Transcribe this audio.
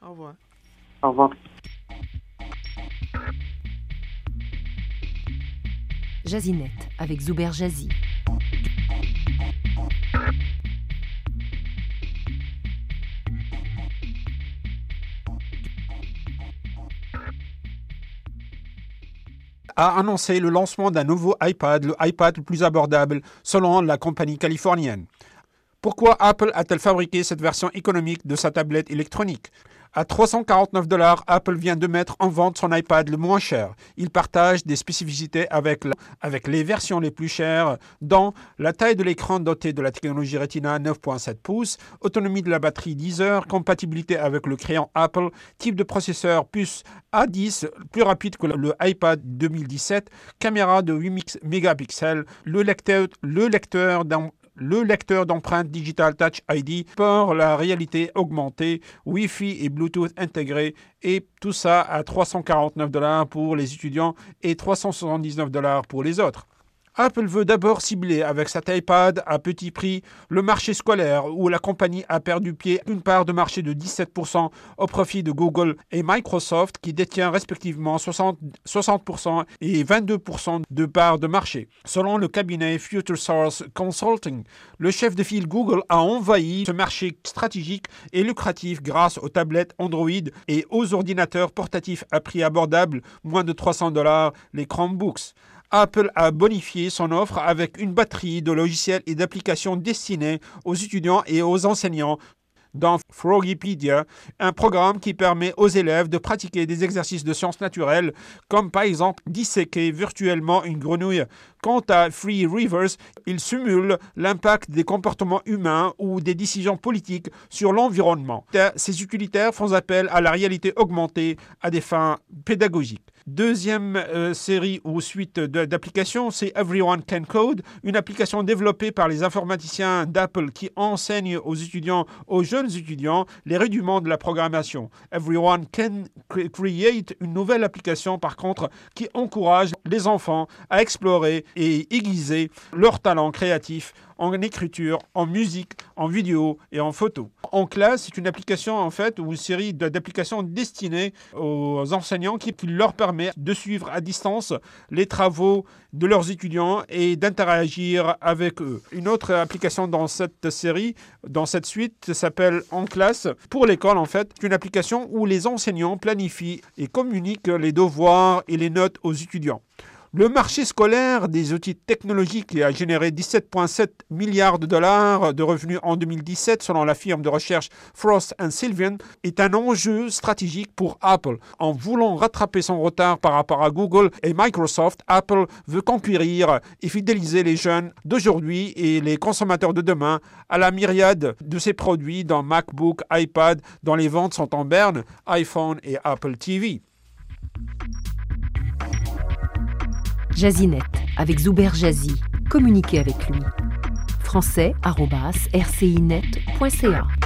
Au revoir. Au revoir. Jazinette avec Zuber Jazzy. a annoncé le lancement d'un nouveau iPad, le iPad le plus abordable, selon la compagnie californienne. Pourquoi Apple a-t-elle fabriqué cette version économique de sa tablette électronique? À 349 dollars, Apple vient de mettre en vente son iPad le moins cher. Il partage des spécificités avec, les versions les plus chères, dont la taille de l'écran doté de la technologie Retina 9.7 pouces, autonomie de la batterie 10 heures, compatibilité avec le crayon Apple, type de processeur puce A10 plus rapide que le iPad 2017, caméra de 8 mégapixels, le lecteur, le lecteur le lecteur d'empreintes Digital Touch ID pour la réalité augmentée, Wi-Fi et Bluetooth intégrés et tout ça à 349 dollars pour les étudiants et 379 dollars pour les autres. Apple veut d'abord cibler avec cet iPad à petit prix le marché scolaire où la compagnie a perdu pied une part de marché de 17% au profit de Google et Microsoft qui détient respectivement 60%, 60% et 22% de part de marché. Selon le cabinet Future Source Consulting, le chef de file Google a envahi ce marché stratégique et lucratif grâce aux tablettes Android et aux ordinateurs portatifs à prix abordable, moins de 300 dollars, les Chromebooks. Apple a bonifié son offre avec une batterie de logiciels et d'applications destinées aux étudiants et aux enseignants dans Frogipedia, un programme qui permet aux élèves de pratiquer des exercices de sciences naturelles, comme par exemple disséquer virtuellement une grenouille. Quant à Free Rivers, il simule l'impact des comportements humains ou des décisions politiques sur l'environnement. Ces utilitaires font appel à la réalité augmentée à des fins pédagogiques. Deuxième euh, série ou suite d'applications, c'est Everyone Can Code, une application développée par les informaticiens d'Apple qui enseigne aux étudiants, aux jeunes étudiants, les rudiments de la programmation. Everyone Can Create, une nouvelle application par contre qui encourage les enfants à explorer et aiguiser leurs talents créatifs en écriture, en musique, en vidéo et en photo. En classe, c'est une application en fait ou une série d'applications destinées aux enseignants qui, leur permet de suivre à distance les travaux de leurs étudiants et d'interagir avec eux. Une autre application dans cette série, dans cette suite, s'appelle En classe pour l'école en fait. C'est une application où les enseignants planifient et communiquent les devoirs et les notes aux étudiants. Le marché scolaire des outils technologiques a généré 17,7 milliards de dollars de revenus en 2017 selon la firme de recherche Frost Sylvan est un enjeu stratégique pour Apple. En voulant rattraper son retard par rapport à Google et Microsoft, Apple veut conquérir et fidéliser les jeunes d'aujourd'hui et les consommateurs de demain à la myriade de ses produits dans MacBook, iPad, dont les ventes sont en berne, iPhone et Apple TV. Jazinet avec Zuber Jazzy. Communiquez avec lui. français.rcinet.ca